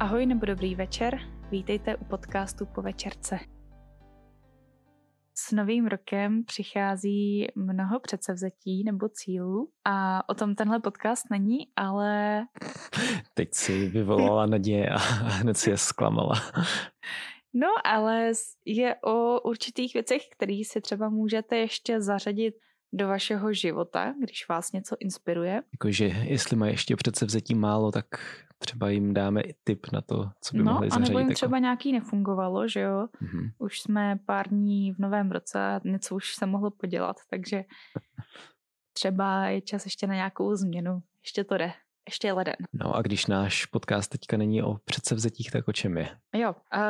Ahoj nebo dobrý večer, vítejte u podcastu Po večerce. S novým rokem přichází mnoho předsevzetí nebo cílů a o tom tenhle podcast není, ale... Teď si vyvolala naděje a hned si je zklamala. No, ale je o určitých věcech, které si třeba můžete ještě zařadit do vašeho života, když vás něco inspiruje. Jakože jestli má ještě předsevzetí málo, tak třeba jim dáme i tip na to, co by no, mohli zařadit. No, nebo jim jako... třeba nějaký nefungovalo, že jo. Mm-hmm. Už jsme pár dní v novém roce a něco už se mohlo podělat, takže třeba je čas ještě na nějakou změnu. Ještě to jde. Ještě je leden. No a když náš podcast teďka není o předsevzetích, tak o čem je? Jo, uh,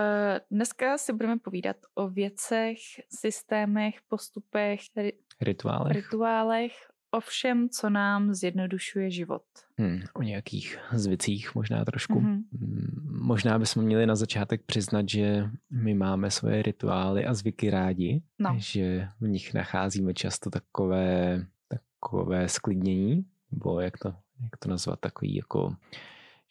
dneska si budeme povídat o věcech, systémech, postupech, rituálech, rituálech o všem, co nám zjednodušuje život. Hmm, o nějakých zvicích možná trošku. Mm-hmm. Možná bychom měli na začátek přiznat, že my máme svoje rituály a zvyky rádi, no. že v nich nacházíme často takové, takové sklidnění, nebo jak to, jak to nazvat, takový jako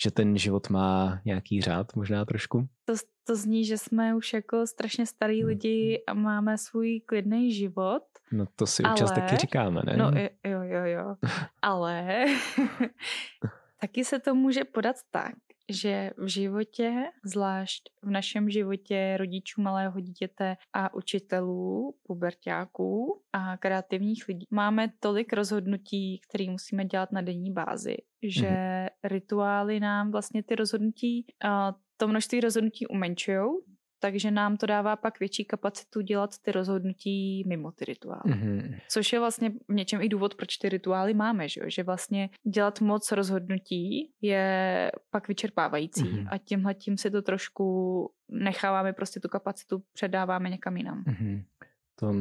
že ten život má nějaký řád možná trošku. To, to zní, že jsme už jako strašně starý hmm. lidi a máme svůj klidný život. No to si občas ale, taky říkáme, ne? No jo, jo, jo. ale taky se to může podat tak, že v životě, zvlášť v našem životě rodičů malého dítěte a učitelů, pubertáků a kreativních lidí, máme tolik rozhodnutí, které musíme dělat na denní bázi, že mm-hmm. rituály nám vlastně ty rozhodnutí, to množství rozhodnutí umenčují, takže nám to dává pak větší kapacitu dělat ty rozhodnutí mimo ty rituály. Mm-hmm. Což je vlastně v něčem i důvod, proč ty rituály máme, že, že vlastně dělat moc rozhodnutí je pak vyčerpávající mm-hmm. a tímhle tím si to trošku necháváme prostě tu kapacitu, předáváme někam jinam. Mm-hmm. To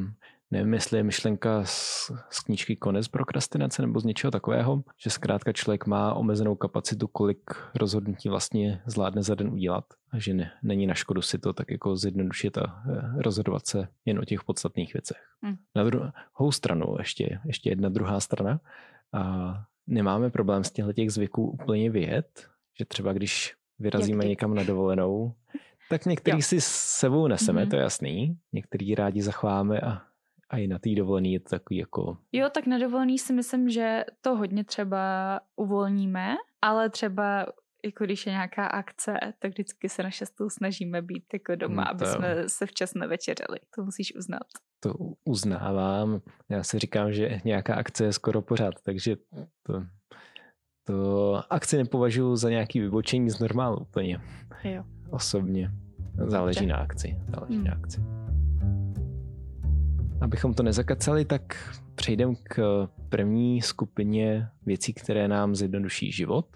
nevím, jestli je myšlenka z, z knížky Konec prokrastinace nebo z něčeho takového, že zkrátka člověk má omezenou kapacitu, kolik rozhodnutí vlastně zvládne za den udělat a že ne, není na škodu si to tak jako zjednodušit a eh, rozhodovat se jen o těch podstatných věcech. Hmm. Na druhou stranu ještě, ještě jedna druhá strana a nemáme problém z těchto těch zvyků úplně vyjet, že třeba když vyrazíme někam na dovolenou, tak některý jo. si s sebou neseme, mm-hmm. to je jasný. Některý rádi zachováme a a i na té dovolený je to takový jako... Jo, tak na dovolený si myslím, že to hodně třeba uvolníme, ale třeba jako když je nějaká akce, tak vždycky se na šestou snažíme být jako doma, no to... aby jsme se včas nevečeřili. To musíš uznat. To uznávám. Já si říkám, že nějaká akce je skoro pořád, takže to, to akci nepovažuji za nějaký vybočení z normálu úplně. Jo. Osobně. Záleží Dobře. na akci. Záleží hmm. na akci. Abychom to nezakacali, tak přejdeme k první skupině věcí, které nám zjednoduší život.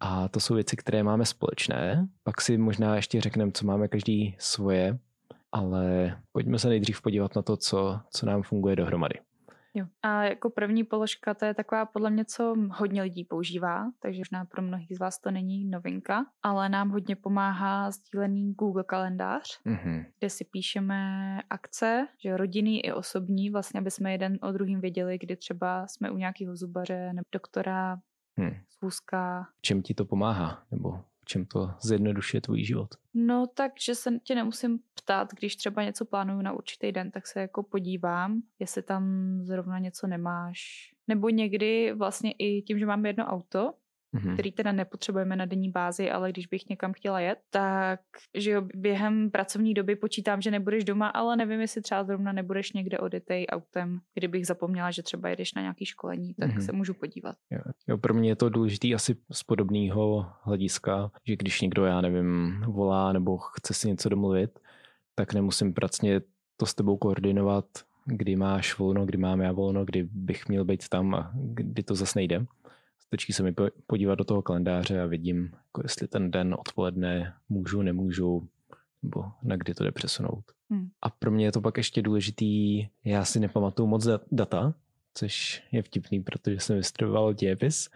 A to jsou věci, které máme společné. Pak si možná ještě řekneme, co máme každý svoje, ale pojďme se nejdřív podívat na to, co, co nám funguje dohromady. Jo. A jako první položka, to je taková podle mě, co hodně lidí používá, takže možná pro mnohých z vás to není novinka, ale nám hodně pomáhá sdílený Google kalendář, mm-hmm. kde si píšeme akce, že rodinný i osobní, vlastně, aby jsme jeden o druhým věděli, kdy třeba jsme u nějakého zubaře nebo doktora, hmm. schůzka. Čem ti to pomáhá? Nebo čem to zjednodušuje tvůj život? No takže se tě nemusím ptát, když třeba něco plánuju na určitý den, tak se jako podívám, jestli tam zrovna něco nemáš. Nebo někdy vlastně i tím, že máme jedno auto, mm-hmm. který teda nepotřebujeme na denní bázi, ale když bych někam chtěla jet, tak že jo, během pracovní doby počítám, že nebudeš doma, ale nevím, jestli třeba zrovna nebudeš někde odjetej autem, kdybych zapomněla, že třeba jedeš na nějaký školení, tak mm-hmm. se můžu podívat. Jo, jo, pro mě je to důležité asi z podobného hlediska, že když někdo, já nevím, volá nebo chce si něco domluvit, tak nemusím pracně to s tebou koordinovat, kdy máš volno, kdy mám já volno, kdy bych měl být tam a kdy to zase nejde. Stačí se mi podívat do toho kalendáře a vidím, jako jestli ten den odpoledne můžu, nemůžu, nebo na kdy to jde přesunout. Hmm. A pro mě je to pak ještě důležitý, já si nepamatuju moc data, což je vtipný, protože jsem vystudoval dějepis,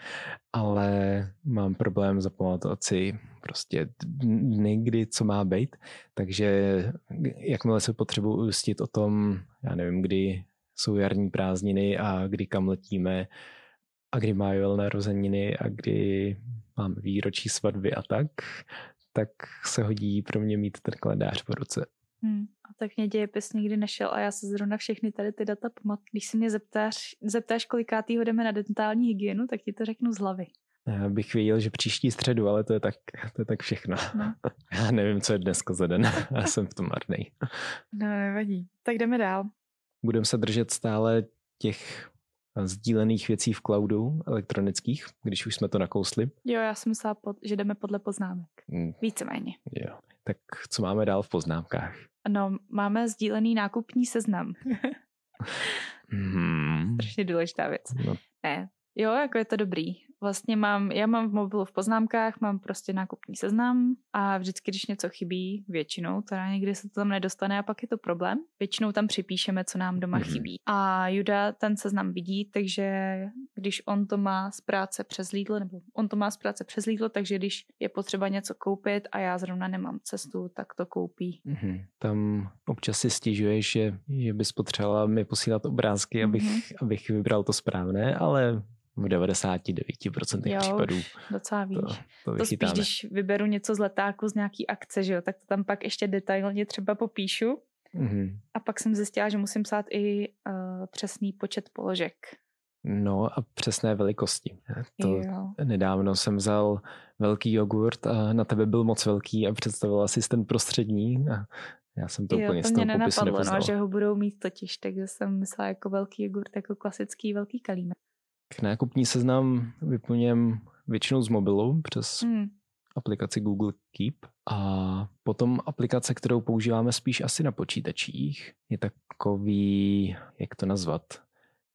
ale mám problém zapamatovat si prostě dny, kdy co má být, takže jakmile se potřebuji ujistit o tom, já nevím, kdy jsou jarní prázdniny a kdy kam letíme, a kdy má Joel narozeniny a kdy mám výročí svatby a tak, tak se hodí pro mě mít ten kalendář po ruce. Hmm. A tak mě dějepis nikdy nešel a já se zrovna všechny tady ty data pamatuju. Když se mě zeptáš, zeptáš kolikátýho jdeme na dentální hygienu, tak ti to řeknu z hlavy. Já bych věděl, že příští středu, ale to je tak, to je tak všechno. No. Já nevím, co je dneska za den. Já jsem v tom marný. No, nevadí. Tak jdeme dál. Budeme se držet stále těch sdílených věcí v cloudu elektronických, když už jsme to nakousli. Jo, já jsem myslela, že jdeme podle poznámek. Hmm. Víceméně. Jo. Tak co máme dál v poznámkách? No, máme sdílený nákupní seznam. hmm. Strašně důležitá věc. No. Ne, jo, jako je to dobrý vlastně mám, já mám v mobilu v poznámkách, mám prostě nákupní seznam a vždycky, když něco chybí, většinou, teda někdy se to tam nedostane a pak je to problém, většinou tam připíšeme, co nám doma mm-hmm. chybí. A Juda ten seznam vidí, takže když on to má z práce přes Lidl, nebo on to má z práce přes Lidl, takže když je potřeba něco koupit a já zrovna nemám cestu, tak to koupí. Mm-hmm. Tam občas si stěžuješ, že, že bys potřebovala mi posílat obrázky, abych, mm-hmm. abych vybral to správné, ale v 99% jo, případů. docela víš. To, to, to spíš, když vyberu něco z letáku z nějaký akce, že jo, tak to tam pak ještě detailně třeba popíšu. Mm-hmm. A pak jsem zjistila, že musím psát i uh, přesný počet položek. No a přesné velikosti. To jo. nedávno jsem vzal velký jogurt a na tebe byl moc velký a představila si ten prostřední a já jsem to jo, úplně to z toho mě nenapadlo, no, že ho budou mít totiž, takže jsem myslela jako velký jogurt, jako klasický velký kalímek. Nákupní seznam vyplněm většinou z mobilu přes hmm. aplikaci Google Keep a potom aplikace, kterou používáme spíš asi na počítačích, je takový, jak to nazvat,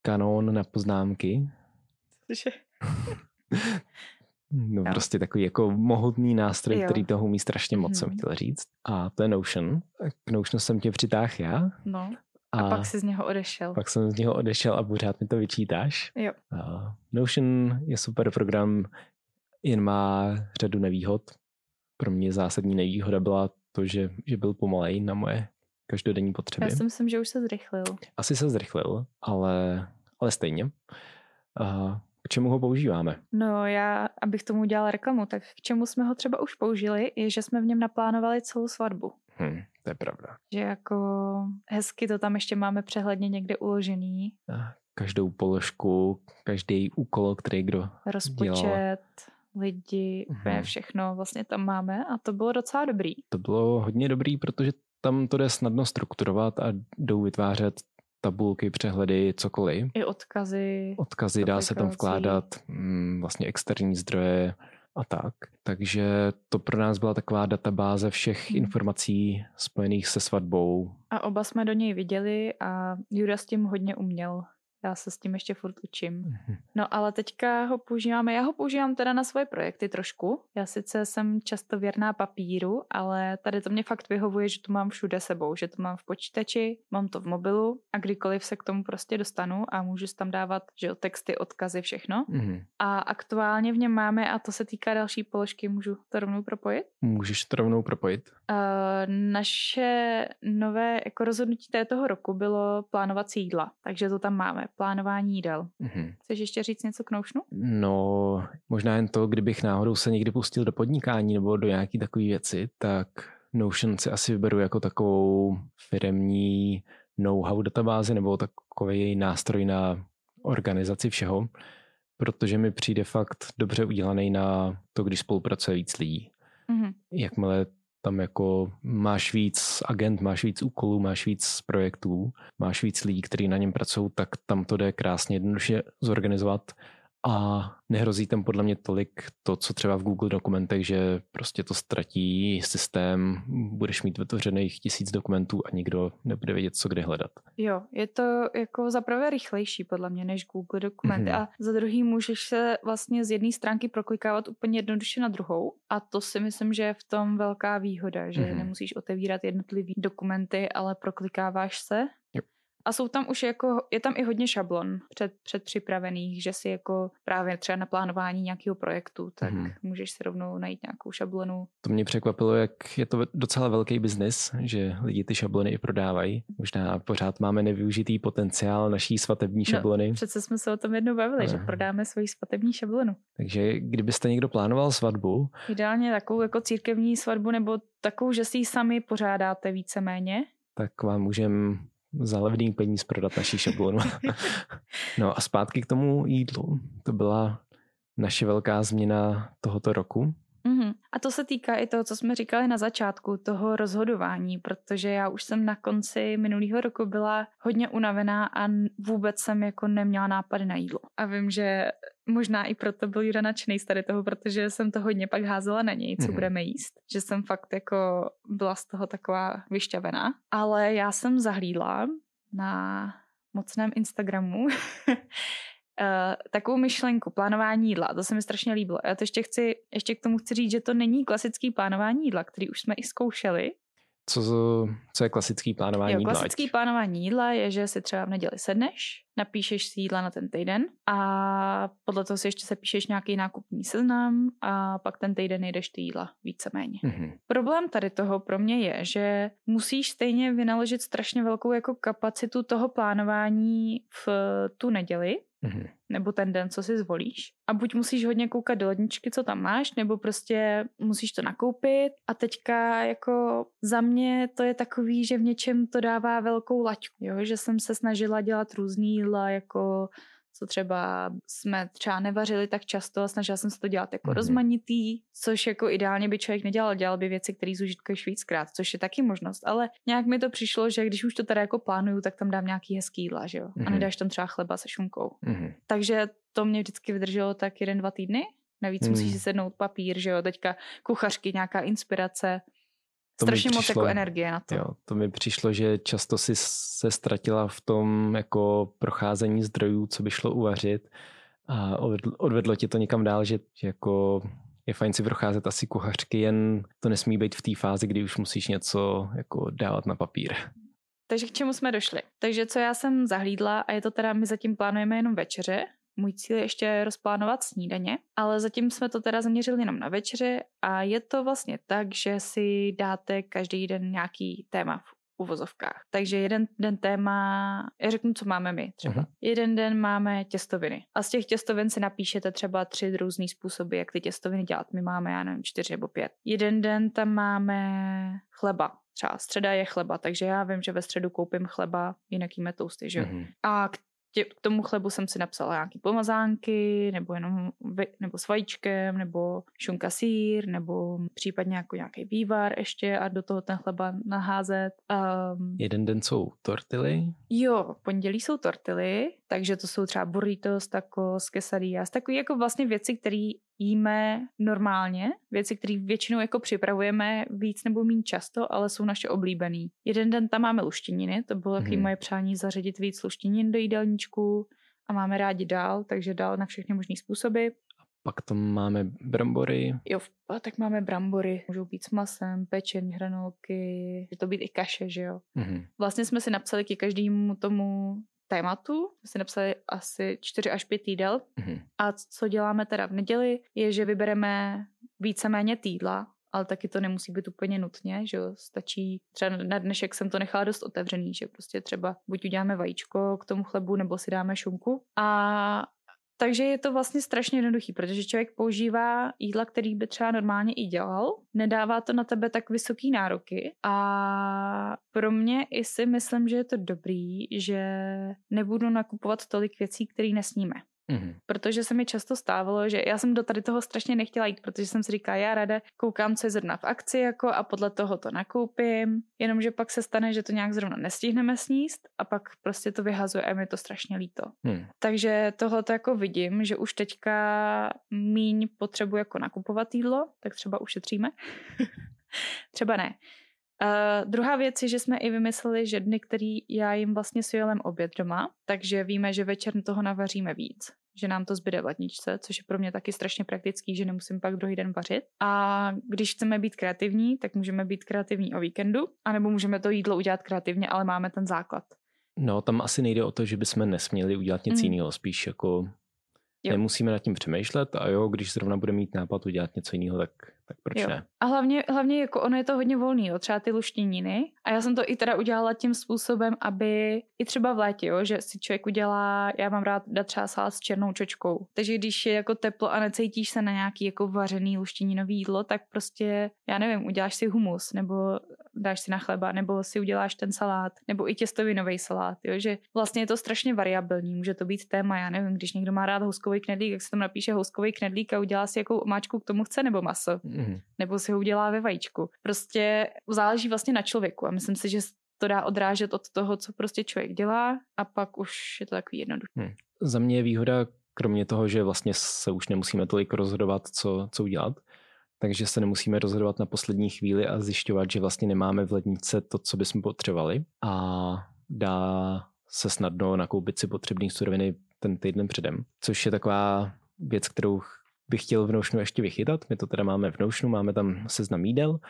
kanon na poznámky. Cože? no jo. prostě takový jako mohutný nástroj, jo. který toho umí strašně moc, hmm. jsem chtěl říct. A to je Notion. K Notionu jsem tě přitáhl já. No. A, a pak jsi z něho odešel. Pak jsem z něho odešel a pořád mi to vyčítáš. Jo. Uh, Notion je super program, jen má řadu nevýhod. Pro mě zásadní nevýhoda byla to, že, že byl pomalej na moje každodenní potřeby. Já si myslím, že už se zrychlil. Asi se zrychlil, ale, ale stejně. Uh, k čemu ho používáme? No já, abych tomu udělala reklamu, tak k čemu jsme ho třeba už použili, je, že jsme v něm naplánovali celou svatbu. Hmm, to je pravda. Že jako hezky to tam ještě máme přehledně někde uložený. A každou položku, každý úkol, který kdo Rozpočet, dělal. lidi, hmm. všechno vlastně tam máme a to bylo docela dobrý. To bylo hodně dobrý, protože tam to jde snadno strukturovat a jdou vytvářet tabulky, přehledy, cokoliv. I odkazy. Odkazy, dá se tam vkládat mm, vlastně externí zdroje, a tak. Takže to pro nás byla taková databáze všech hmm. informací spojených se svatbou. A oba jsme do něj viděli a Juda s tím hodně uměl. Já se s tím ještě furt učím. Mhm. No ale teďka ho používáme, já ho používám teda na svoje projekty trošku. Já sice jsem často věrná papíru, ale tady to mě fakt vyhovuje, že to mám všude sebou, že to mám v počítači, mám to v mobilu a kdykoliv se k tomu prostě dostanu a můžu tam dávat že texty, odkazy, všechno. Mm-hmm. A aktuálně v něm máme, a to se týká další položky, můžu to rovnou propojit? Můžeš to rovnou propojit. Uh, naše nové jako rozhodnutí této roku bylo plánovací jídla, takže to tam máme plánování jídel. Mm-hmm. Chceš ještě říct něco k Notionu? No, možná jen to, kdybych náhodou se někdy pustil do podnikání nebo do nějaký takové věci, tak Notion si asi vyberu jako takovou firemní know-how databázi nebo takový nástroj na organizaci všeho, protože mi přijde fakt dobře udělaný na to, když spolupracuje víc lidí. Mm-hmm. Jakmile tam jako máš víc agent, máš víc úkolů, máš víc projektů, máš víc lidí, kteří na něm pracují, tak tam to jde krásně jednoduše zorganizovat a nehrozí tam podle mě tolik to, co třeba v Google dokumentech, že prostě to ztratí systém, budeš mít vytvořených tisíc dokumentů a nikdo nebude vědět, co kde hledat. Jo, je to jako za prvé rychlejší podle mě než Google dokumenty mm-hmm. a za druhý můžeš se vlastně z jedné stránky proklikávat úplně jednoduše na druhou a to si myslím, že je v tom velká výhoda, že mm-hmm. nemusíš otevírat jednotlivé dokumenty, ale proklikáváš se A jsou tam už jako, je tam i hodně šablon před, předpřipravených, že si jako právě třeba na plánování nějakého projektu, tak mm. můžeš si rovnou najít nějakou šablonu. To mě překvapilo, jak je to docela velký biznis, že lidi ty šablony i prodávají. Možná pořád máme nevyužitý potenciál naší svatební no, šablony. No, přece jsme se o tom jednou bavili, Aha. že prodáme svoji svatební šablonu. Takže kdybyste někdo plánoval svatbu? Ideálně takovou jako církevní svatbu nebo takovou, že si ji sami pořádáte víceméně. Tak vám můžeme za levný peníz prodat naší šablonu. no a zpátky k tomu jídlu. To byla naše velká změna tohoto roku. Mm-hmm. A to se týká i toho, co jsme říkali na začátku, toho rozhodování, protože já už jsem na konci minulého roku byla hodně unavená a vůbec jsem jako neměla nápady na jídlo. A vím, že možná i proto byl Jura nadšený z tady toho, protože jsem to hodně pak házela na něj, co mm-hmm. budeme jíst. Že jsem fakt jako byla z toho taková vyšťavená. Ale já jsem zahlídla na mocném Instagramu Uh, takovou myšlenku, plánování jídla, to se mi strašně líbilo. Já to ještě chci, ještě k tomu chci říct, že to není klasický plánování jídla, který už jsme i zkoušeli. Co, co je klasický plánování jo, jídla? Klasický plánování jídla je, že si třeba v neděli sedneš, napíšeš si jídla na ten týden a podle toho si ještě sepíšeš nějaký nákupní seznam a pak ten týden jdeš ty jídla víceméně. Mm-hmm. Problém tady toho pro mě je, že musíš stejně vynaložit strašně velkou jako kapacitu toho plánování v tu neděli, mm-hmm. nebo ten den, co si zvolíš. A buď musíš hodně koukat do ledničky, co tam máš, nebo prostě musíš to nakoupit. A teďka jako za mě to je takový, že v něčem to dává velkou laťku, jo? že jsem se snažila dělat různý jídla, jako co třeba jsme třeba nevařili tak často a snažila jsem se to dělat jako mm-hmm. rozmanitý, což jako ideálně by člověk nedělal, dělal by věci, které zužitkuješ víckrát, což je taky možnost, ale nějak mi to přišlo, že když už to teda jako plánuju, tak tam dám nějaký hezký jídla, že jo, mm-hmm. a nedáš tam třeba chleba se šunkou. Mm-hmm. Takže to mě vždycky vydrželo tak jeden, dva týdny, Navíc mm. musíš si sednout papír, že jo, teďka kuchařky, nějaká inspirace to strašně přišlo, moc jako energie na to. Jo, to mi přišlo, že často si se ztratila v tom jako procházení zdrojů, co by šlo uvařit a odvedlo, odvedlo tě to někam dál, že, jako je fajn si procházet asi kuchařky, jen to nesmí být v té fázi, kdy už musíš něco jako dávat na papír. Takže k čemu jsme došli? Takže co já jsem zahlídla, a je to teda, my zatím plánujeme jenom večeře, můj cíl je ještě rozplánovat snídaně, ale zatím jsme to teda zaměřili jenom na večeře a je to vlastně tak, že si dáte každý den nějaký téma v uvozovkách. Takže jeden den téma, já řeknu, co máme my třeba. Uh-huh. Jeden den máme těstoviny a z těch těstovin si napíšete třeba tři různý způsoby, jak ty těstoviny dělat. My máme, já nevím, čtyři nebo pět. Jeden den tam máme chleba, třeba středa je chleba, takže já vím, že ve středu koupím chleba, jinak jíme tousty, že Uh-huh. A k tě, k tomu chlebu jsem si napsala nějaký pomazánky, nebo jenom vy, nebo s vajíčkem, nebo šunka sír, nebo případně jako nějaký vývar ještě a do toho ten chleba naházet. Um, Jeden den jsou tortily? Jo, pondělí jsou tortily, takže to jsou třeba burritos, tacos, quesadillas, takové jako vlastně věci, které jíme normálně, věci, které většinou jako připravujeme víc nebo méně často, ale jsou naše oblíbený. Jeden den tam máme luštěniny, to bylo taky hmm. moje přání zařadit víc luštěnin do jídelníčku a máme rádi dál, takže dál na všechny možné způsoby. Pak tam máme brambory. Jo, a tak máme brambory. Můžou být s masem, pečení, hranolky, může to být i kaše, že jo. Mm-hmm. Vlastně jsme si napsali k každému tomu tématu. My si napsali asi 4 až 5 jídel. Mm-hmm. A co děláme teda v neděli, je, že vybereme víceméně týdla, ale taky to nemusí být úplně nutně, že jo, stačí, třeba na dnešek jsem to nechala dost otevřený, že prostě třeba buď uděláme vajíčko k tomu chlebu, nebo si dáme šunku a takže je to vlastně strašně jednoduchý, protože člověk používá jídla, který by třeba normálně i dělal, nedává to na tebe tak vysoký nároky a pro mě i si myslím, že je to dobrý, že nebudu nakupovat tolik věcí, které nesníme. Mm-hmm. Protože se mi často stávalo, že já jsem do tady toho strašně nechtěla jít, protože jsem si říkala, já ráda koukám, co je zrovna v akci jako a podle toho to nakoupím, jenomže pak se stane, že to nějak zrovna nestihneme sníst a pak prostě to vyhazuje a mi to strašně líto. Mm. Takže tohle to jako vidím, že už teďka míň potřebuji jako nakupovat jídlo, tak třeba ušetříme. třeba ne. Uh, druhá věc je, že jsme i vymysleli, že dny, který já jim vlastně s Joelem oběd doma, takže víme, že večer toho navaříme víc, že nám to zbyde v ledničce, což je pro mě taky strašně praktický, že nemusím pak druhý den vařit. A když chceme být kreativní, tak můžeme být kreativní o víkendu, anebo můžeme to jídlo udělat kreativně, ale máme ten základ. No, tam asi nejde o to, že bychom nesměli udělat nic mm. jiného, spíš jako Jo. Nemusíme nad tím přemýšlet a jo, když zrovna bude mít nápad udělat něco jiného, tak, tak proč jo. ne? A hlavně, hlavně jako ono je to hodně volný, jo, třeba ty luštěniny. A já jsem to i teda udělala tím způsobem, aby i třeba v létě, jo, že si člověk udělá, já mám rád dát třeba salát s černou čočkou. Takže když je jako teplo a necítíš se na nějaký jako vařený luštěninový jídlo, tak prostě, já nevím, uděláš si humus nebo dáš si na chleba, nebo si uděláš ten salát, nebo i těstovinový salát, jo? že vlastně je to strašně variabilní, může to být téma, já nevím, když někdo má rád houskový knedlík, jak se tam napíše houskový knedlík a udělá si jakou omáčku k tomu chce, nebo maso, mm. nebo si ho udělá ve vajíčku. Prostě záleží vlastně na člověku a myslím si, že to dá odrážet od toho, co prostě člověk dělá a pak už je to takový jednoduché. Hmm. Za mě je výhoda, kromě toho, že vlastně se už nemusíme tolik rozhodovat, co, co udělat, takže se nemusíme rozhodovat na poslední chvíli a zjišťovat, že vlastně nemáme v lednice to, co bychom potřebovali a dá se snadno nakoupit si potřebné suroviny ten týden předem, což je taková věc, kterou bych chtěl v Notionu ještě vychytat. My to teda máme v Notionu, máme tam seznam jídel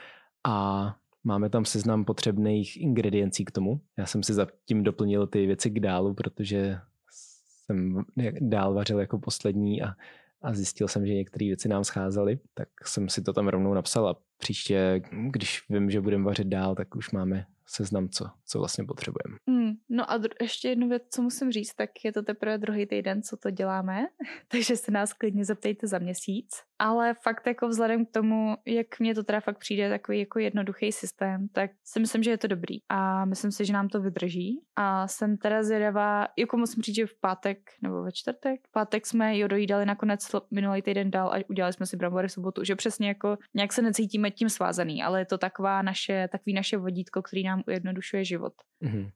a máme tam seznam potřebných ingrediencí k tomu. Já jsem si zatím doplnil ty věci k dálu, protože jsem dál vařil jako poslední a a zjistil jsem, že některé věci nám scházely, tak jsem si to tam rovnou napsal a příště, když vím, že budeme vařit dál, tak už máme seznam, co, co vlastně potřebujeme. Mm, no a dru- ještě jednu věc, co musím říct, tak je to teprve druhý týden, co to děláme, takže se nás klidně zeptejte za měsíc. Ale fakt jako vzhledem k tomu, jak mně to teda fakt přijde takový jako jednoduchý systém, tak si myslím, že je to dobrý a myslím si, že nám to vydrží. A jsem teda zvědavá, jako musím říct, že v pátek nebo ve čtvrtek, v pátek jsme jo dojídali nakonec minulý týden dál a udělali jsme si brambory v sobotu, že přesně jako nějak se necítíme tím svázaný, ale je to taková naše, takový naše vodítko, který nám ujednodušuje život. Mm-hmm.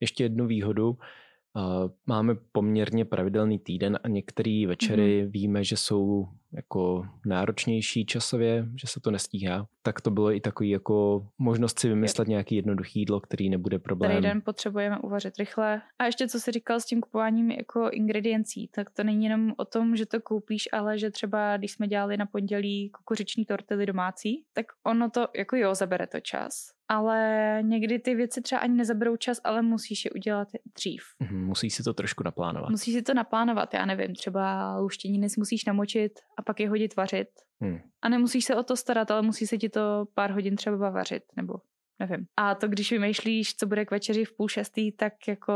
Ještě jednu výhodu, máme poměrně pravidelný týden a některé večery mm-hmm. víme, že jsou jako náročnější časově, že se to nestíhá, tak to bylo i takový jako možnost si vymyslet nějaký jednoduchý jídlo, který nebude problém. Který den potřebujeme uvařit rychle. A ještě co jsi říkal s tím kupováním jako ingrediencí, tak to není jenom o tom, že to koupíš, ale že třeba když jsme dělali na pondělí kukuřiční tortily domácí, tak ono to jako jo, zabere to čas ale někdy ty věci třeba ani nezaberou čas, ale musíš je udělat dřív. Mm, musíš si to trošku naplánovat. Musíš si to naplánovat, já nevím, třeba luštěniny si musíš namočit a pak je hodit vařit. Hmm. A nemusíš se o to starat, ale musí se ti to pár hodin třeba vařit, nebo nevím. A to, když vymýšlíš, co bude k večeři v půl šestý, tak jako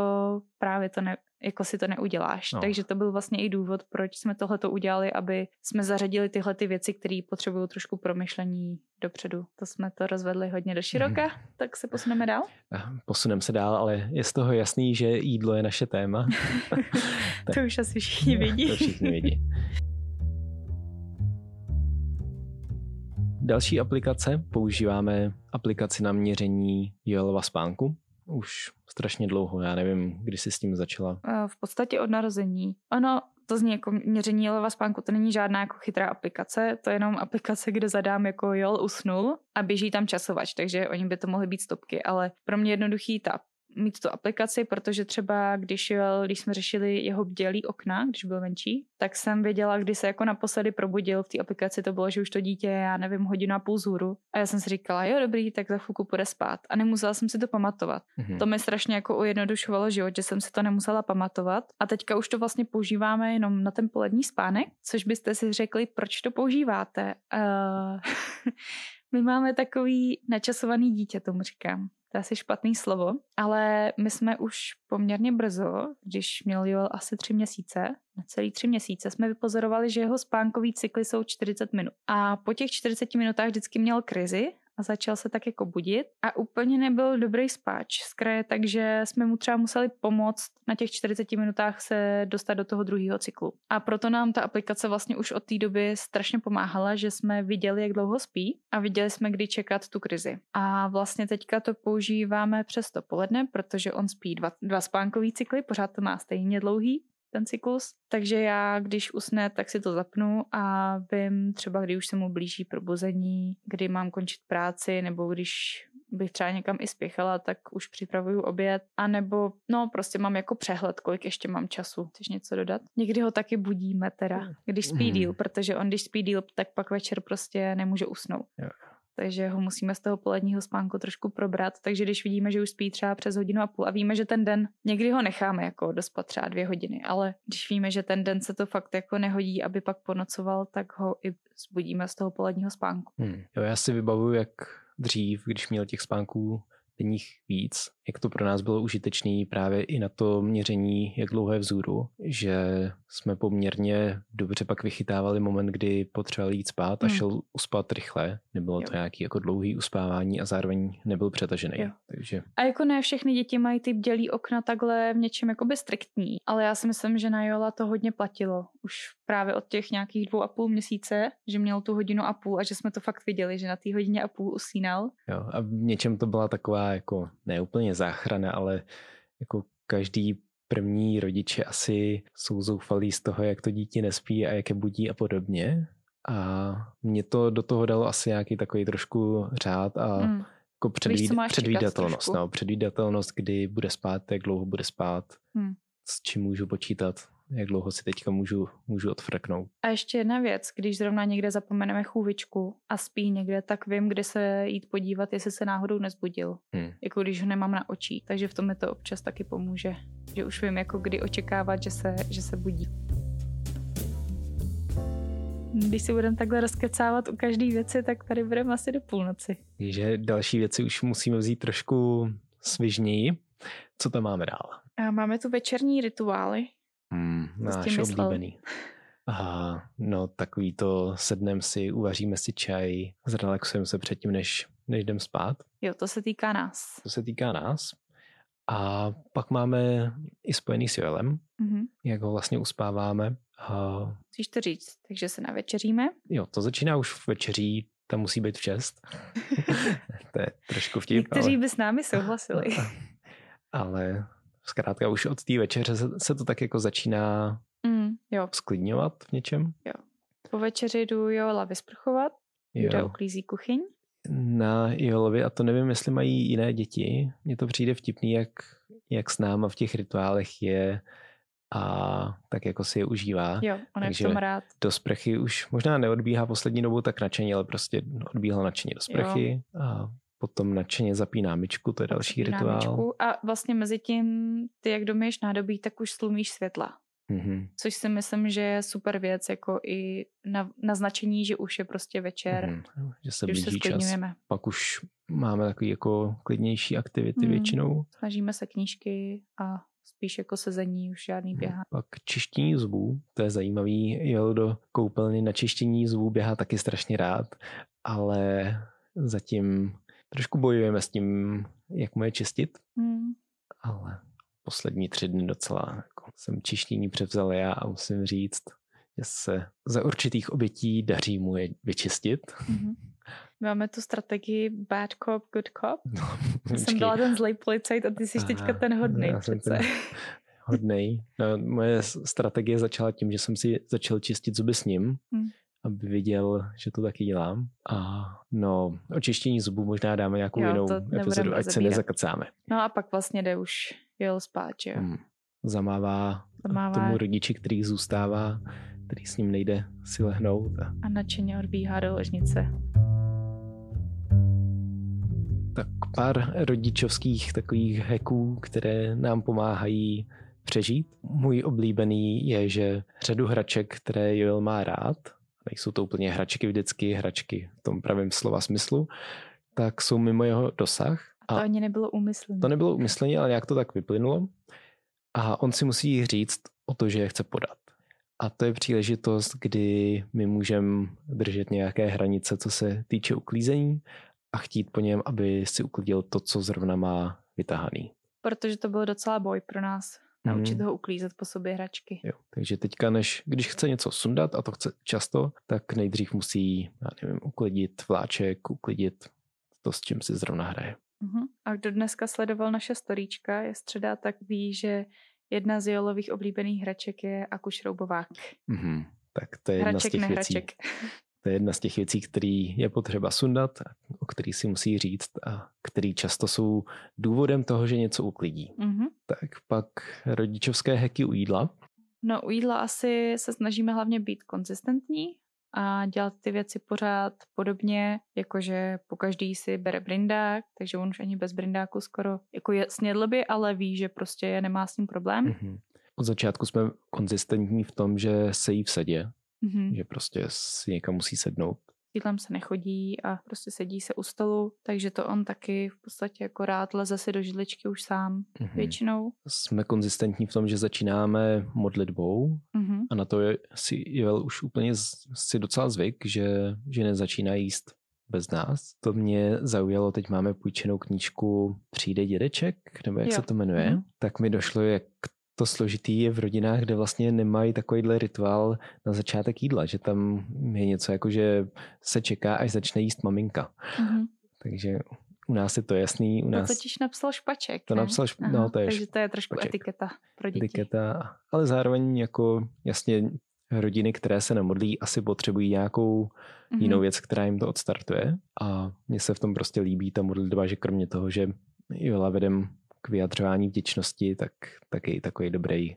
právě to ne, jako si to neuděláš. No. Takže to byl vlastně i důvod, proč jsme tohle to udělali, aby jsme zařadili tyhle ty věci, které potřebují trošku promyšlení dopředu. To jsme to rozvedli hodně do široka, mm. tak se posuneme dál? Posuneme se dál, ale je z toho jasný, že jídlo je naše téma. to už asi všichni vidí. to všichni vidí. Další aplikace, používáme aplikaci na měření Joelova spánku. Už strašně dlouho, já nevím, kdy jsi s tím začala. V podstatě od narození. Ono to zní jako měření Joelova spánku, to není žádná jako chytrá aplikace, to je jenom aplikace, kde zadám jako Joel usnul a běží tam časovač, takže oni by to mohly být stopky, ale pro mě jednoduchý ta mít tu aplikaci, protože třeba když, když jsme řešili jeho bdělý okna, když byl menší, tak jsem věděla, kdy se jako naposledy probudil v té aplikaci, to bylo, že už to dítě, já nevím, hodinu a půl zhůru. A já jsem si říkala, jo, dobrý, tak za chvilku půjde spát. A nemusela jsem si to pamatovat. Mm-hmm. To mi strašně jako ujednodušovalo život, že jsem si to nemusela pamatovat. A teďka už to vlastně používáme jenom na ten polední spánek, což byste si řekli, proč to používáte. Uh, my máme takový načasovaný dítě, tomu říkám to je asi špatný slovo, ale my jsme už poměrně brzo, když měl Joel asi tři měsíce, na celý tři měsíce, jsme vypozorovali, že jeho spánkový cykly jsou 40 minut. A po těch 40 minutách vždycky měl krizi a začal se tak jako budit a úplně nebyl dobrý spáč z kraje, takže jsme mu třeba museli pomoct na těch 40 minutách se dostat do toho druhého cyklu. A proto nám ta aplikace vlastně už od té doby strašně pomáhala, že jsme viděli, jak dlouho spí a viděli jsme, kdy čekat tu krizi. A vlastně teďka to používáme přes to poledne, protože on spí dva, dva spánkový cykly, pořád to má stejně dlouhý, ten cyklus. Takže já, když usne, tak si to zapnu a vím třeba, kdy už se mu blíží probuzení, kdy mám končit práci, nebo když bych třeba někam i spěchala, tak už připravuju oběd. A nebo, no, prostě mám jako přehled, kolik ještě mám času. Chceš něco dodat? Někdy ho taky budíme teda, když spí díl, protože on když spí díl, tak pak večer prostě nemůže usnout. Takže ho musíme z toho poledního spánku trošku probrat. Takže když vidíme, že už spí třeba přes hodinu a půl a víme, že ten den, někdy ho necháme jako dospat třeba dvě hodiny, ale když víme, že ten den se to fakt jako nehodí, aby pak ponocoval, tak ho i zbudíme z toho poledního spánku. Hmm. Jo, já si vybavuju, jak dřív, když měl těch spánků denních víc, jak to pro nás bylo užitečné právě i na to měření, jak dlouho je vzůru, že jsme poměrně dobře pak vychytávali moment, kdy potřeboval jít spát a hmm. šel uspat rychle. Nebylo jo. to nějaký jako dlouhý uspávání a zároveň nebyl přetažený. Jo. Takže... A jako ne všechny děti mají ty dělí okna takhle v něčem jakoby striktní, ale já si myslím, že na Jola to hodně platilo. Už právě od těch nějakých dvou a půl měsíce, že měl tu hodinu a půl a že jsme to fakt viděli, že na té hodině a půl usínal. Jo, a v něčem to byla taková jako neúplně záchrana, ale jako každý první rodiče asi jsou zoufalí z toho, jak to dítě nespí a jak je budí a podobně. A mě to do toho dalo asi nějaký takový trošku řád a mm. jako předvíd, předvídatelnost. No, předvídatelnost, kdy bude spát, jak dlouho bude spát, mm. s čím můžu počítat jak dlouho si teďka můžu, můžu odfrknout. A ještě jedna věc, když zrovna někde zapomeneme chůvičku a spí někde, tak vím, kde se jít podívat, jestli se náhodou nezbudil. Hmm. Jako když ho nemám na očích, takže v tom mi to občas taky pomůže. Že už vím, jako kdy očekávat, že se, že se budí. Když si budeme takhle rozkecávat u každé věci, tak tady budeme asi do půlnoci. Takže další věci už musíme vzít trošku svižněji. Co tam máme dál? A máme tu večerní rituály, Mm, náš oblíbený. A no takový to sednem si, uvaříme si čaj, zrelaxujeme se předtím, než, než jdem spát. Jo, to se týká nás. To se týká nás. A pak máme i spojený s Joelem, mm-hmm. jak ho vlastně uspáváme. A... Chceš to říct, takže se navečeříme? Jo, to začíná už v večeří, tam musí být v čest. to je trošku vtip. Někteří ale... by s námi souhlasili. ale zkrátka už od té večeře se, se to tak jako začíná mm, jo. sklidňovat v něčem. Jo. Po večeři jdu Jola vysprchovat, kde uklízí kuchyň. Na Jolovi, a to nevím, jestli mají jiné děti, mně to přijde vtipný, jak, jak s náma v těch rituálech je a tak jako si je užívá. Jo, on je v tom rád. do sprchy už možná neodbíhá poslední dobou tak nadšeně, ale prostě odbíhal nadšeně do sprchy jo. a potom nadšeně zapíná myčku, to je další rituál. Myčku a vlastně mezi tím, ty jak domiješ nádobí, tak už slumíš světla. Mm-hmm. Což si myslím, že je super věc, jako i na, naznačení, že už je prostě večer, mm-hmm. že se blíží se čas. Pak už máme takový jako klidnější aktivity mm. většinou. Snažíme se knížky a spíš jako sezení, už žádný mhm. běhá. Pak čištění zubů, to je zajímavý, jel do koupelny na čištění zubů, běhá taky strašně rád, ale zatím trošku bojujeme s tím, jak mu je čistit, mm. ale poslední tři dny docela jako jsem čištění převzal já a musím říct, že se za určitých obětí daří mu je vyčistit. Mm-hmm. Máme tu strategii bad cop, good cop. No, jsem byla ten zlej policajt a ty jsi Aha, teďka ten hodný přece. Ten hodnej. No, moje strategie začala tím, že jsem si začal čistit zuby s ním. Mm aby viděl, že to taky dělám. A no, očištění zubů možná dáme nějakou jo, jinou epizodu, ať se nezakacáme. No a pak vlastně jde už jel spát, jo. Hmm. Zamává, Zamává tomu rodiči, který zůstává, který s ním nejde si lehnout. A, a nadšeně odbíhá do ložnice. Tak pár rodičovských takových heků, které nám pomáhají přežít. Můj oblíbený je, že řadu hraček, které Joel má rád, nejsou to úplně hračky vždycky, hračky v tom pravém slova smyslu, tak jsou mimo jeho dosah. A to a ani nebylo úmyslně. To nebylo úmyslně, ale nějak to tak vyplynulo. A on si musí říct o to, že je chce podat. A to je příležitost, kdy my můžeme držet nějaké hranice, co se týče uklízení a chtít po něm, aby si uklidil to, co zrovna má vytahaný. Protože to byl docela boj pro nás. Naučit hmm. ho uklízet po sobě hračky. Jo, takže teďka, než když chce něco sundat, a to chce často, tak nejdřív musí, já nevím, uklidit vláček, uklidit to, s čím si zrovna hraje. Uh-huh. A kdo dneska sledoval naše storíčka, je středa, tak ví, že jedna z Jolových oblíbených hraček je akušroubovák. Uh-huh. Tak to je hraček, jedna z těch věcí. To je jedna z těch věcí, který je potřeba sundat, o který si musí říct a který často jsou důvodem toho, že něco uklidí. Mm-hmm. Tak pak rodičovské heky u jídla. No u jídla asi se snažíme hlavně být konzistentní, a dělat ty věci pořád podobně, jakože po každý si bere brindák, takže on už ani bez brindáku skoro jako je, snědl by, ale ví, že prostě nemá s ním problém. Mm-hmm. Od začátku jsme konzistentní v tom, že se jí v sedě, mm-hmm. že prostě si někam musí sednout jídlem se nechodí a prostě sedí se u stolu, takže to on taky v podstatě jako rád leze si do židličky už sám mm-hmm. většinou. Jsme konzistentní v tom, že začínáme modlitbou mm-hmm. a na to je si Joel už úplně si docela zvyk, že, že nezačíná jíst bez nás. To mě zaujalo, teď máme půjčenou knížku Přijde dědeček, nebo jak jo. se to jmenuje, mm-hmm. tak mi došlo, jak to složitý je v rodinách, kde vlastně nemají takovýhle rituál na začátek jídla, že tam je něco jako, že se čeká, až začne jíst maminka. Mm-hmm. Takže u nás je to jasný. U nás... To totiž napsal špaček. To ne? napsal špaček, no to je Takže to je trošku špaček. etiketa pro děti. Etiketa, ale zároveň jako jasně rodiny, které se nemodlí, asi potřebují nějakou mm-hmm. jinou věc, která jim to odstartuje. A mně se v tom prostě líbí ta modlitba, že kromě toho, že Jola vedem k vyjadřování vděčnosti, tak, tak je takový dobrý,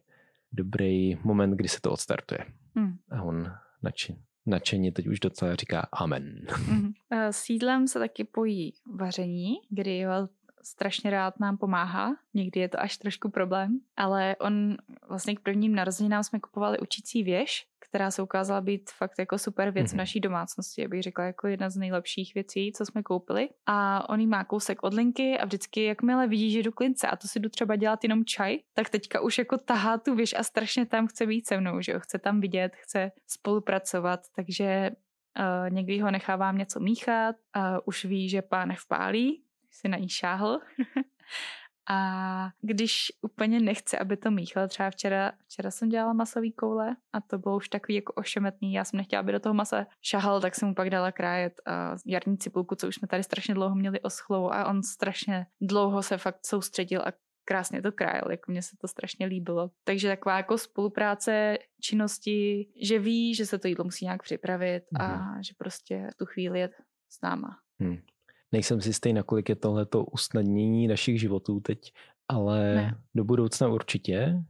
dobrý moment, kdy se to odstartuje. Hmm. A on nadšen, nadšeně teď už docela říká amen. Hmm. S jídlem se taky pojí vaření, kdy Joel strašně rád nám pomáhá. Někdy je to až trošku problém, ale on vlastně k prvním narozeninám jsme kupovali učící věž, která se ukázala být fakt jako super věc mm-hmm. v mhm. naší domácnosti, abych řekla jako jedna z nejlepších věcí, co jsme koupili. A on jí má kousek od linky a vždycky, jakmile vidí, že jdu klince a to si jdu třeba dělat jenom čaj, tak teďka už jako tahá tu věž a strašně tam chce být se mnou, že jo, chce tam vidět, chce spolupracovat, takže Uh, někdy ho nechávám něco míchat, uh, už ví, že pán vpálí, si na ní šáhl. a když úplně nechce, aby to míchal, třeba včera, včera jsem dělala masový koule a to bylo už takový jako ošemetný, já jsem nechtěla, aby do toho masa šahal, tak jsem mu pak dala krájet a jarní cibulku, co už jsme tady strašně dlouho měli oschlou a on strašně dlouho se fakt soustředil a krásně to krájel, jako mně se to strašně líbilo. Takže taková jako spolupráce činnosti, že ví, že se to jídlo musí nějak připravit mm. a mhm. že prostě tu chvíli je s náma. Hmm. Nejsem si stejný, nakolik je tohleto usnadnění našich životů teď, ale ne. do budoucna určitě.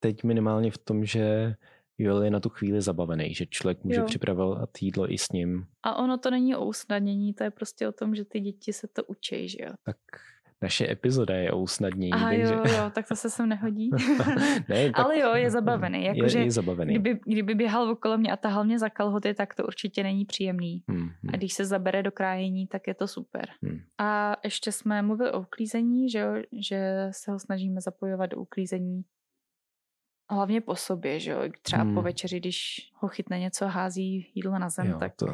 Teď minimálně v tom, že Joel je na tu chvíli zabavený, že člověk může jo. připravovat jídlo i s ním. A ono to není o usnadnění, to je prostě o tom, že ty děti se to učí, že jo? Tak naše epizoda je o usnadnění. Aha, takže... jo, jo, tak to se sem nehodí. ne, tak... Ale jo, je zabavený. Jako, je, že je zabavený. Kdyby, kdyby běhal okolo mě a tahal mě za kalhoty, tak to určitě není příjemný. Hmm, hmm. A když se zabere do krájení, tak je to super. Hmm. A ještě jsme mluvili o uklízení, že, jo, že se ho snažíme zapojovat do uklízení hlavně po sobě, že jo? Třeba hmm. po večeři, když ho chytne něco, hází jídlo na zem, jo, tak to...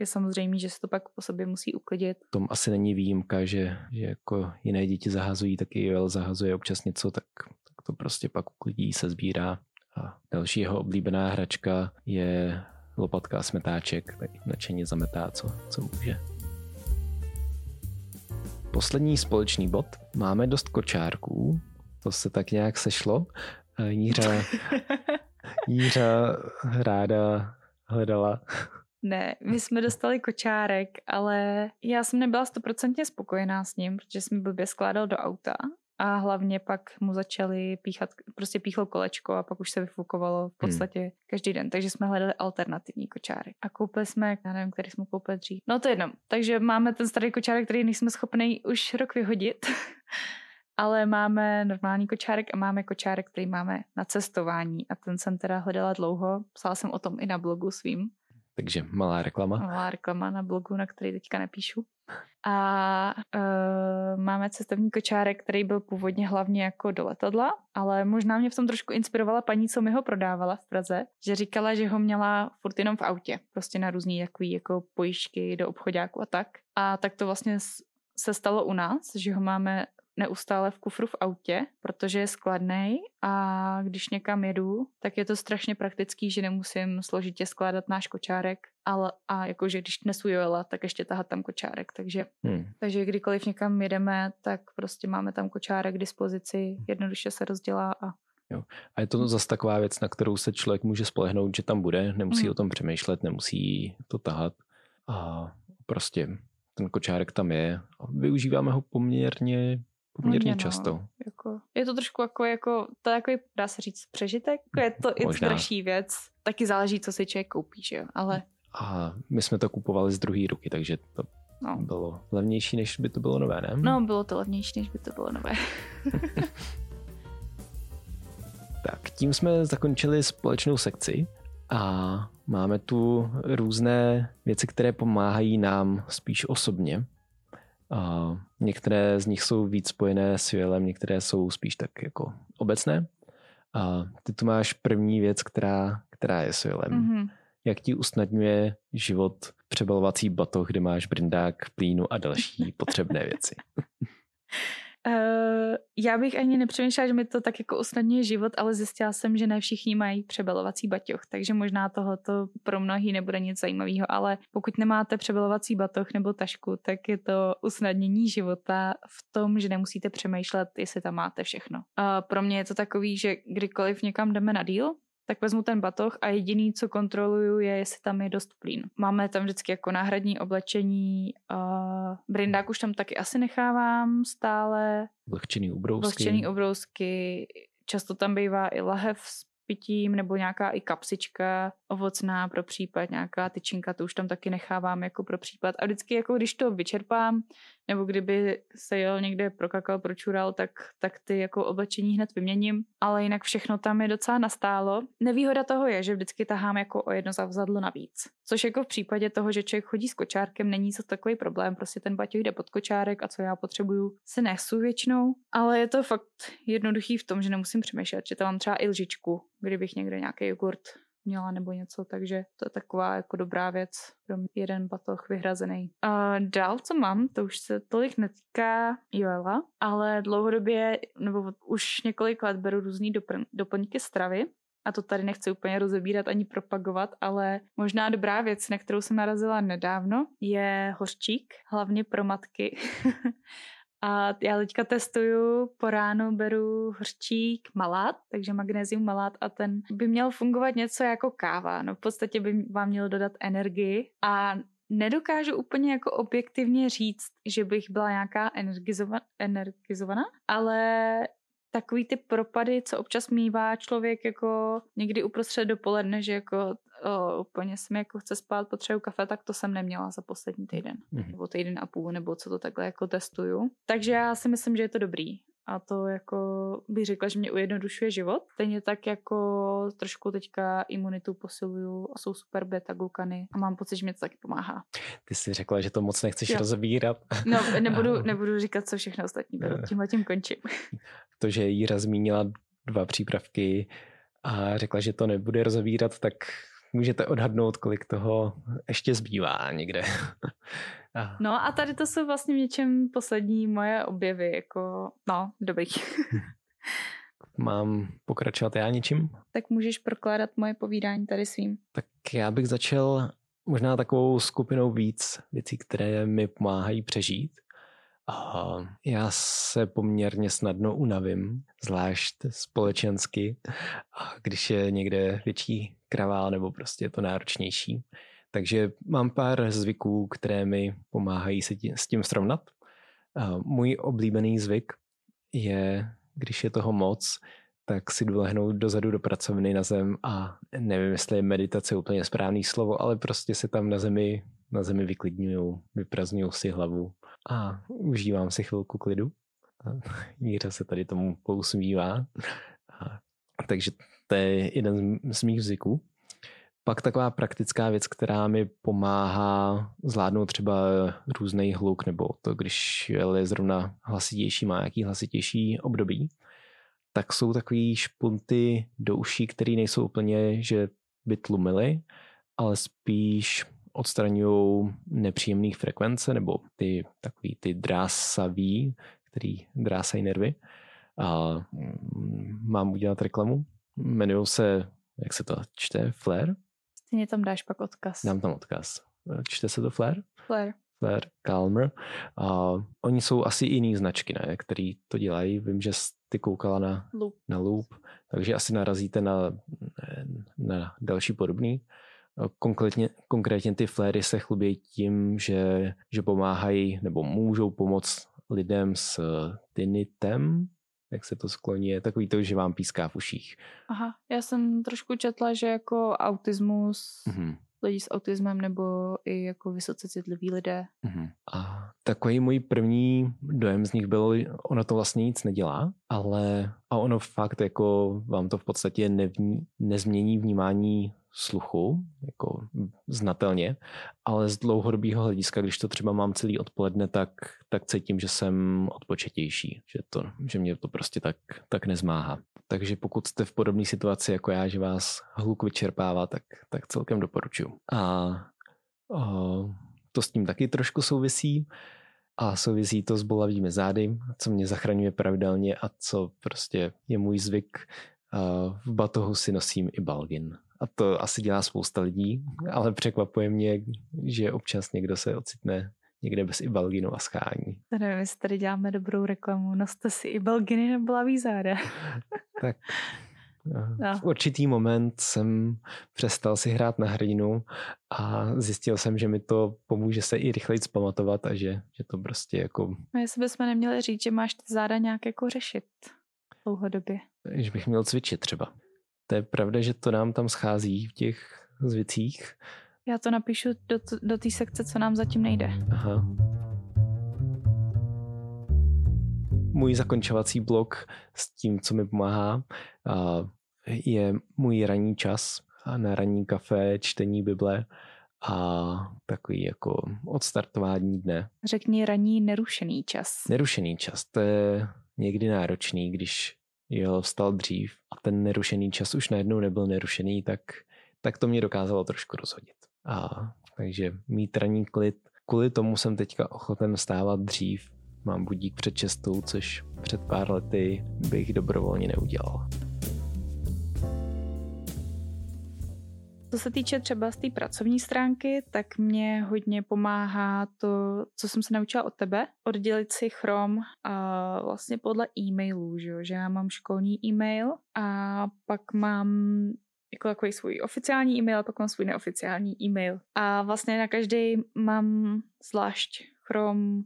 je samozřejmě, že se to pak po sobě musí uklidit. Tom asi není výjimka, že, že jako jiné děti zahazují, tak i Joel zahazuje občas něco, tak, tak to prostě pak uklidí, se sbírá. A další jeho oblíbená hračka je lopatka a smetáček, tak nadšeně zametá, co, co může. Poslední společný bod. Máme dost kočárků, to se tak nějak sešlo Jíra, Jíra ráda hledala. Ne, my jsme dostali kočárek, ale já jsem nebyla stoprocentně spokojená s ním, protože jsem blbě skládal do auta a hlavně pak mu začali píchat, prostě píchlo kolečko a pak už se vyfukovalo v hmm. podstatě hmm. každý den, takže jsme hledali alternativní kočárek. A koupili jsme, já nevím, který jsme koupili dřív. No to jedno, takže máme ten starý kočárek, který nejsme schopni už rok vyhodit. ale máme normální kočárek a máme kočárek, který máme na cestování a ten jsem teda hledala dlouho. Psala jsem o tom i na blogu svým. Takže malá reklama. Malá reklama na blogu, na který teďka nepíšu. A uh, máme cestovní kočárek, který byl původně hlavně jako do letadla, ale možná mě v tom trošku inspirovala paní, co mi ho prodávala v Praze, že říkala, že ho měla furt jenom v autě, prostě na různý takový jako pojišky do obchodáku a tak. A tak to vlastně se stalo u nás, že ho máme neustále v kufru v autě, protože je skladný a když někam jedu, tak je to strašně praktický, že nemusím složitě skládat náš kočárek, ale a jakože když nesu Joela, tak ještě tahat tam kočárek, takže, hmm. takže kdykoliv někam jedeme, tak prostě máme tam kočárek k dispozici, jednoduše se rozdělá a Jo. A je to zase taková věc, na kterou se člověk může spolehnout, že tam bude, nemusí hmm. o tom přemýšlet, nemusí to tahat a prostě ten kočárek tam je. Využíváme ho poměrně poměrně Hodně, často. No. Jako, je to trošku jako, jako to jako, dá se říct, přežitek. Jako je to i dražší věc. Taky záleží, co si člověk koupí, že jo? Ale... A my jsme to kupovali z druhé ruky, takže to no. bylo levnější, než by to bylo nové, ne? No, bylo to levnější, než by to bylo nové. tak, tím jsme zakončili společnou sekci a máme tu různé věci, které pomáhají nám spíš osobně. A některé z nich jsou víc spojené s Joelem, některé jsou spíš tak jako obecné. A ty tu máš první věc, která, která je s Joelem. Mm-hmm. Jak ti usnadňuje život přebalovací batoh, kde máš brindák, plínu a další potřebné věci? Uh, já bych ani nepřemýšlela, že mi to tak jako usnadňuje život, ale zjistila jsem, že ne všichni mají přebalovací baťoch, takže možná tohoto pro mnohý nebude nic zajímavého, ale pokud nemáte přebalovací batoh nebo tašku, tak je to usnadnění života v tom, že nemusíte přemýšlet, jestli tam máte všechno. Uh, pro mě je to takový, že kdykoliv někam jdeme na díl, tak vezmu ten batoh a jediný, co kontroluju, je, jestli tam je dost plín. Máme tam vždycky jako náhradní oblečení, uh, brindák už tam taky asi nechávám stále. Vlhčený ubrousky. Vlhčený ubrousky, často tam bývá i lahev s pitím nebo nějaká i kapsička ovocná pro případ, nějaká tyčinka, to už tam taky nechávám jako pro případ. A vždycky jako když to vyčerpám, nebo kdyby se jel někde prokakal, pročural, tak, tak ty jako oblečení hned vyměním. Ale jinak všechno tam je docela nastálo. Nevýhoda toho je, že vždycky tahám jako o jedno zavzadlo navíc. Což jako v případě toho, že člověk chodí s kočárkem, není to takový problém. Prostě ten baťoch jde pod kočárek a co já potřebuju, se nesu většinou. Ale je to fakt jednoduchý v tom, že nemusím přemýšlet, že tam mám třeba i lžičku, kdybych někde nějaký jogurt měla nebo něco, takže to je taková jako dobrá věc pro jeden batoh vyhrazený. A dál, co mám, to už se tolik netýká Joela, ale dlouhodobě, nebo už několik let beru různý dopr- doplňky stravy, a to tady nechci úplně rozebírat ani propagovat, ale možná dobrá věc, na kterou jsem narazila nedávno, je hořčík, hlavně pro matky. A já teďka testuju, po ránu beru hrčík malát, takže magnézium malát a ten by měl fungovat něco jako káva. No v podstatě by vám měl dodat energii a nedokážu úplně jako objektivně říct, že bych byla nějaká energizova- energizovaná, ale takový ty propady, co občas mývá člověk jako někdy uprostřed dopoledne, že jako o, úplně se mi jako chce spát, potřebuji kafe, tak to jsem neměla za poslední týden. Mm-hmm. Nebo týden a půl, nebo co to takhle jako testuju. Takže já si myslím, že je to dobrý. A to jako bych řekla, že mě ujednodušuje život. Stejně tak jako trošku teďka imunitu posiluju a jsou super beta glukany a mám pocit, že mě to taky pomáhá. Ty jsi řekla, že to moc nechceš jo. rozebírat. No, nebudu, nebudu říkat, co všechno ostatní beru. Tímhle tím končím. To, že Jíra zmínila dva přípravky a řekla, že to nebude rozebírat, tak můžete odhadnout, kolik toho ještě zbývá někde. no a tady to jsou vlastně v něčem poslední moje objevy, jako no, dobrý. Mám pokračovat já něčím? Tak můžeš prokládat moje povídání tady svým. Tak já bych začal možná takovou skupinou víc věcí, které mi pomáhají přežít. A já se poměrně snadno unavím, zvlášť společensky, když je někde větší kravál nebo prostě je to náročnější. Takže mám pár zvyků, které mi pomáhají se tím, s tím srovnat. Můj oblíbený zvyk je, když je toho moc, tak si jdu lehnout dozadu do pracovny na zem a nevím, jestli je meditace úplně správný slovo, ale prostě se tam na zemi, na zemi vyklidňuju, vyprazňuju si hlavu a užívám si chvilku klidu. Míra se tady tomu pousmívá. Takže to je jeden z mých zvyků. Pak taková praktická věc, která mi pomáhá zvládnout třeba různý hluk, nebo to, když je zrovna hlasitější, má nějaký hlasitější období, tak jsou takový špunty do uší, které nejsou úplně, že by tlumily, ale spíš odstraňují nepříjemné frekvence nebo ty takový ty drásavý, který drásají nervy. A mm, mám udělat reklamu. Jmenují se, jak se to čte, Flare? Stejně tam dáš pak odkaz. Dám tam odkaz. Čte se to Flare? Flare. Flare, Calmer. A oni jsou asi jiný značky, ne, který to dělají. Vím, že ty koukala na loop. na loop, takže asi narazíte na, na další podobný. Konkrétně, konkrétně ty fléry se chlubí tím, že, že pomáhají nebo můžou pomoct lidem s tinnitem, jak se to skloní, je takový to, že vám píská v uších. Aha, já jsem trošku četla, že jako autismus mm-hmm. lidi s autismem nebo i jako vysoce citliví lidé. Uh-huh. A takový můj první dojem z nich byl, ono to vlastně nic nedělá, ale a ono fakt jako vám to v podstatě nevní, nezmění vnímání sluchu, jako znatelně, ale z dlouhodobého hlediska, když to třeba mám celý odpoledne, tak, tak cítím, že jsem odpočetější, že, to, že mě to prostě tak, tak nezmáhá. Takže pokud jste v podobné situaci jako já, že vás hluk vyčerpává, tak, tak celkem doporučuji. A, a to s tím taky trošku souvisí a souvisí to s bolavými zády, co mě zachraňuje pravidelně a co prostě je můj zvyk. V batohu si nosím i balgin. A to asi dělá spousta lidí, ale překvapuje mě, že občas někdo se ocitne někde bez ibalginu a schání. To nevím, jestli tady děláme dobrou reklamu. Noste si ibalginy nebo laví záda. tak no. v určitý moment jsem přestal si hrát na hrdinu a zjistil jsem, že mi to pomůže se i rychleji zpamatovat a že, že to prostě jako... No jestli bychom neměli říct, že máš ty záda nějak jako řešit dlouhodobě. Že bych měl cvičit třeba. To je pravda, že to nám tam schází v těch zvicích. Já to napíšu do, do té sekce, co nám zatím nejde. Aha. Můj zakončovací blok s tím, co mi pomáhá, je můj ranní čas na ranní kafe, čtení Bible a takový jako odstartování dne. Řekni ranní nerušený čas. Nerušený čas, to je někdy náročný, když jo, vstal dřív a ten nerušený čas už najednou nebyl nerušený, tak, tak to mě dokázalo trošku rozhodit. A takže mít ranní klid, kvůli tomu jsem teďka ochoten vstávat dřív. Mám budík před čestou, což před pár lety bych dobrovolně neudělal. Co se týče třeba z té pracovní stránky, tak mě hodně pomáhá to, co jsem se naučila od tebe, oddělit si Chrome a vlastně podle e-mailů, že, jo? že já mám školní e-mail a pak mám jako takový svůj oficiální e-mail, pak mám svůj neoficiální e-mail. A vlastně na každý mám zvlášť Chrome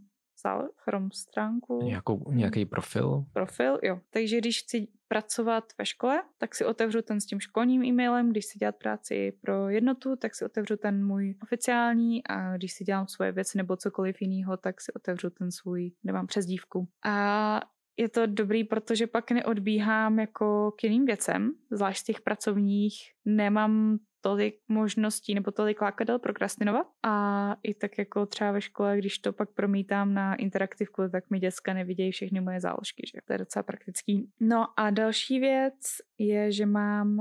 Chrome stránku. Nějakou, nějaký profil? Profil, jo. Takže když chci pracovat ve škole, tak si otevřu ten s tím školním e-mailem, když si dělat práci pro jednotu, tak si otevřu ten můj oficiální a když si dělám svoje věci nebo cokoliv jiného, tak si otevřu ten svůj, kde mám přezdívku. A je to dobrý, protože pak neodbíhám jako k jiným věcem, zvlášť z těch pracovních. Nemám tolik možností nebo tolik lákadel prokrastinovat a i tak jako třeba ve škole, když to pak promítám na interaktivku, tak mi děcka nevidějí všechny moje záložky, že to je docela praktický. No a další věc je, že mám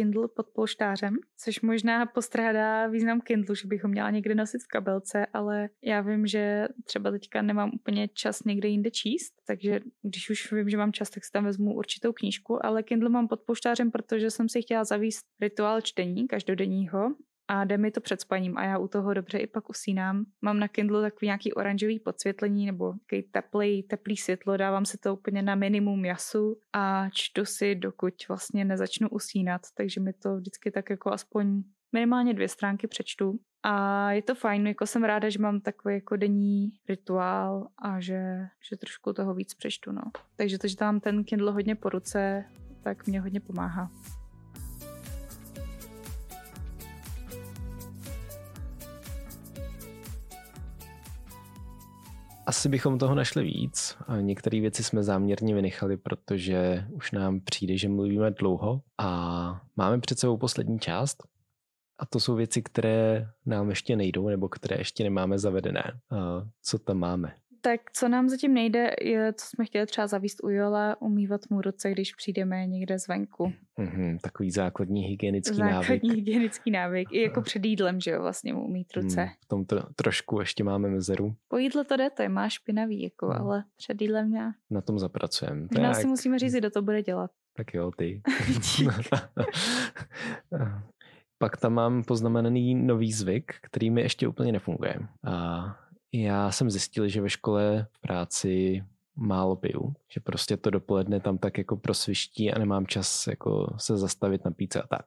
Kindle pod polštářem, což možná postrádá význam Kindlu, že bych ho měla někde nosit v kabelce, ale já vím, že třeba teďka nemám úplně čas někde jinde číst, takže když už vím, že mám čas, tak si tam vezmu určitou knížku, ale Kindle mám pod polštářem, protože jsem si chtěla zavíst rituál čtení každodenního a jde mi to před spaním a já u toho dobře i pak usínám. Mám na Kindle takový nějaký oranžový podsvětlení nebo takový teplý, teplý světlo, dávám si to úplně na minimum jasu a čtu si, dokud vlastně nezačnu usínat, takže mi to vždycky tak jako aspoň minimálně dvě stránky přečtu. A je to fajn, jako jsem ráda, že mám takový jako denní rituál a že, že trošku toho víc přečtu, no. Takže to, že tam ten Kindle hodně po ruce, tak mě hodně pomáhá. Asi bychom toho našli víc. Některé věci jsme záměrně vynechali, protože už nám přijde, že mluvíme dlouho a máme před sebou poslední část. A to jsou věci, které nám ještě nejdou nebo které ještě nemáme zavedené. Co tam máme? Tak co nám zatím nejde, je, co jsme chtěli třeba zavíst u Jola, umývat mu ruce, když přijdeme někde zvenku. Mm-hmm, takový základní hygienický základní návyk. Základní hygienický návyk. I jako před jídlem, že jo, vlastně mu umít ruce. Mm, v tom tro, trošku ještě máme mezeru. Po jídle to jde, to je má špinavý, jako, mm. ale před jídlem já. Na tom zapracujeme. Možná jak... si musíme říct, kdo to bude dělat. Tak jo, ty. Pak tam mám poznamenaný nový zvyk, který mi ještě úplně nefunguje. A já jsem zjistil, že ve škole v práci málo piju, že prostě to dopoledne tam tak jako prosviští a nemám čas jako se zastavit na píce a tak.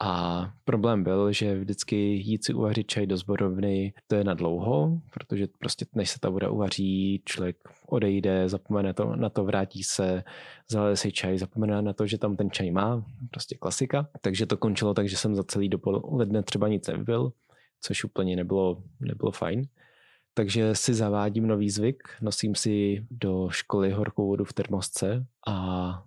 A problém byl, že vždycky jít si uvařit čaj do zborovny, to je na dlouho, protože prostě než se ta voda uvaří, člověk odejde, zapomene to, na to, vrátí se, zalije si čaj, zapomene na to, že tam ten čaj má, prostě klasika. Takže to končilo tak, že jsem za celý dopoledne třeba nic nebyl, což úplně nebylo, nebylo fajn. Takže si zavádím nový zvyk, nosím si do školy horkou vodu v termosce a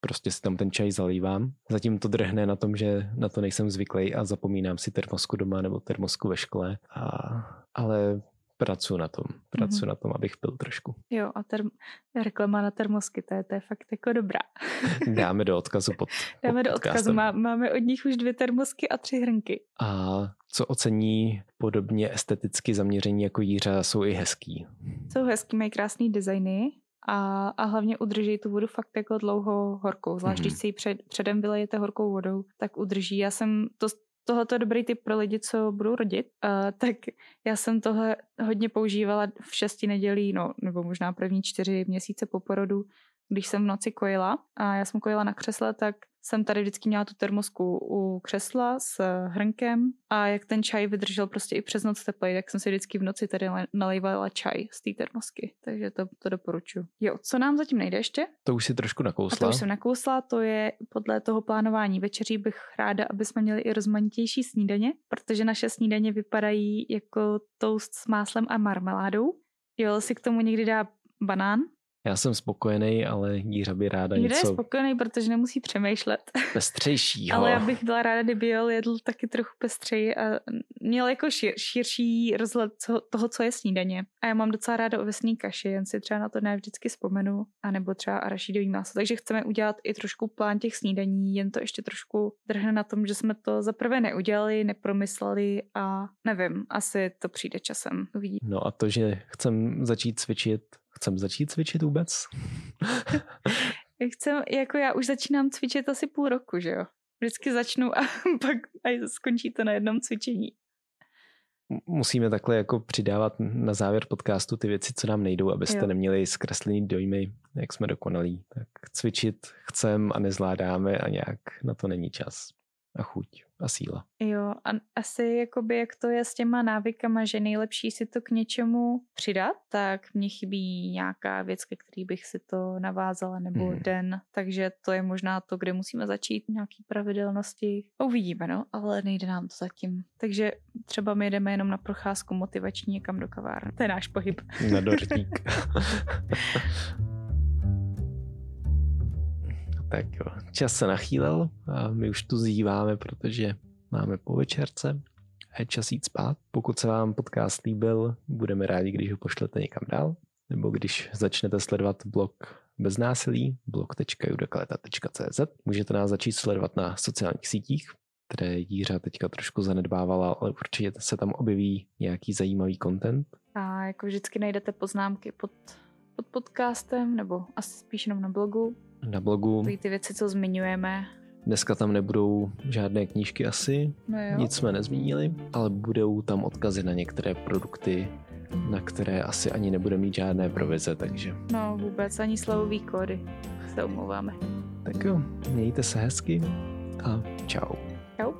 prostě si tam ten čaj zalívám. Zatím to drhne na tom, že na to nejsem zvyklý a zapomínám si termosku doma nebo termosku ve škole. A, ale pracuji na tom, pracuji mm-hmm. na tom, abych pil trošku. Jo, a term- reklama na termosky, to je, to je fakt jako dobrá. Dáme do odkazu pod, pod Dáme do odkazu, Má, máme od nich už dvě termosky a tři hrnky. A co ocení podobně esteticky zaměření jako Jíře, jsou i hezký. Jsou hezký, mají krásný designy a, a hlavně udrží tu vodu fakt jako dlouho horkou. Zvlášť, mm-hmm. když si ji před, předem vylejete horkou vodou, tak udrží. Já jsem to tohle je dobrý tip pro lidi, co budou rodit, uh, tak já jsem tohle hodně používala v šesti nedělí, no, nebo možná první čtyři měsíce po porodu, když jsem v noci kojila. A já jsem kojila na křesle, tak jsem tady vždycky měla tu termosku u křesla s hrnkem a jak ten čaj vydržel prostě i přes noc teplej, tak jsem si vždycky v noci tady nalejvala čaj z té termosky. Takže to, to doporučuji. Jo, co nám zatím nejde ještě? To už si trošku nakousla. A to už jsem nakousla, to je podle toho plánování večeří bych ráda, aby jsme měli i rozmanitější snídaně, protože naše snídaně vypadají jako toast s máslem a marmeládou. Jo, si k tomu někdy dá banán, já jsem spokojený, ale Jíra by ráda Jíra něco... je spokojený, protože nemusí přemýšlet. Pestřejšího. ale já bych byla ráda, kdyby jel jedl taky trochu pestřeji a měl jako šir, širší rozhled toho, co je snídaně. A já mám docela ráda ovesný kaši, jen si třeba na to ne vždycky vzpomenu, anebo třeba arašídový maso. Takže chceme udělat i trošku plán těch snídaní, jen to ještě trošku drhne na tom, že jsme to zaprvé neudělali, nepromysleli a nevím, asi to přijde časem. Uvidí. No a to, že chcem začít cvičit Chcem začít cvičit vůbec? Chcem, jako já už začínám cvičit asi půl roku, že jo? Vždycky začnu a pak a skončí to na jednom cvičení. Musíme takhle jako přidávat na závěr podcastu ty věci, co nám nejdou, abyste jo. neměli zkreslený dojmy, jak jsme dokonalí. Tak cvičit chcem a nezvládáme a nějak na to není čas a chuť a síla. Jo, a asi jakoby jak to je s těma návykama, že nejlepší si to k něčemu přidat, tak mě chybí nějaká věc, ke který bych si to navázala, nebo mm. den, takže to je možná to, kde musíme začít, nějaký pravidelnosti. Uvidíme, no, ale nejde nám to zatím. Takže třeba my jdeme jenom na procházku motivační někam do kavárny. To je náš pohyb. Na dortík. Tak jo, čas se nachýlel a my už tu zýváme, protože máme po večerce a je čas jít spát. Pokud se vám podcast líbil, budeme rádi, když ho pošlete někam dál, nebo když začnete sledovat blog bez násilí, blog.judakaleta.cz. Můžete nás začít sledovat na sociálních sítích, které Jířa teďka trošku zanedbávala, ale určitě se tam objeví nějaký zajímavý content. A jako vždycky najdete poznámky pod, pod podcastem, nebo asi spíš jenom na blogu na blogu. Ty, ty věci, co zmiňujeme. Dneska tam nebudou žádné knížky asi, no nic jsme nezmínili, ale budou tam odkazy na některé produkty, na které asi ani nebude mít žádné provize, takže... No vůbec, ani slovový kódy, se omlouváme. Tak jo, mějte se hezky a čau. Čau.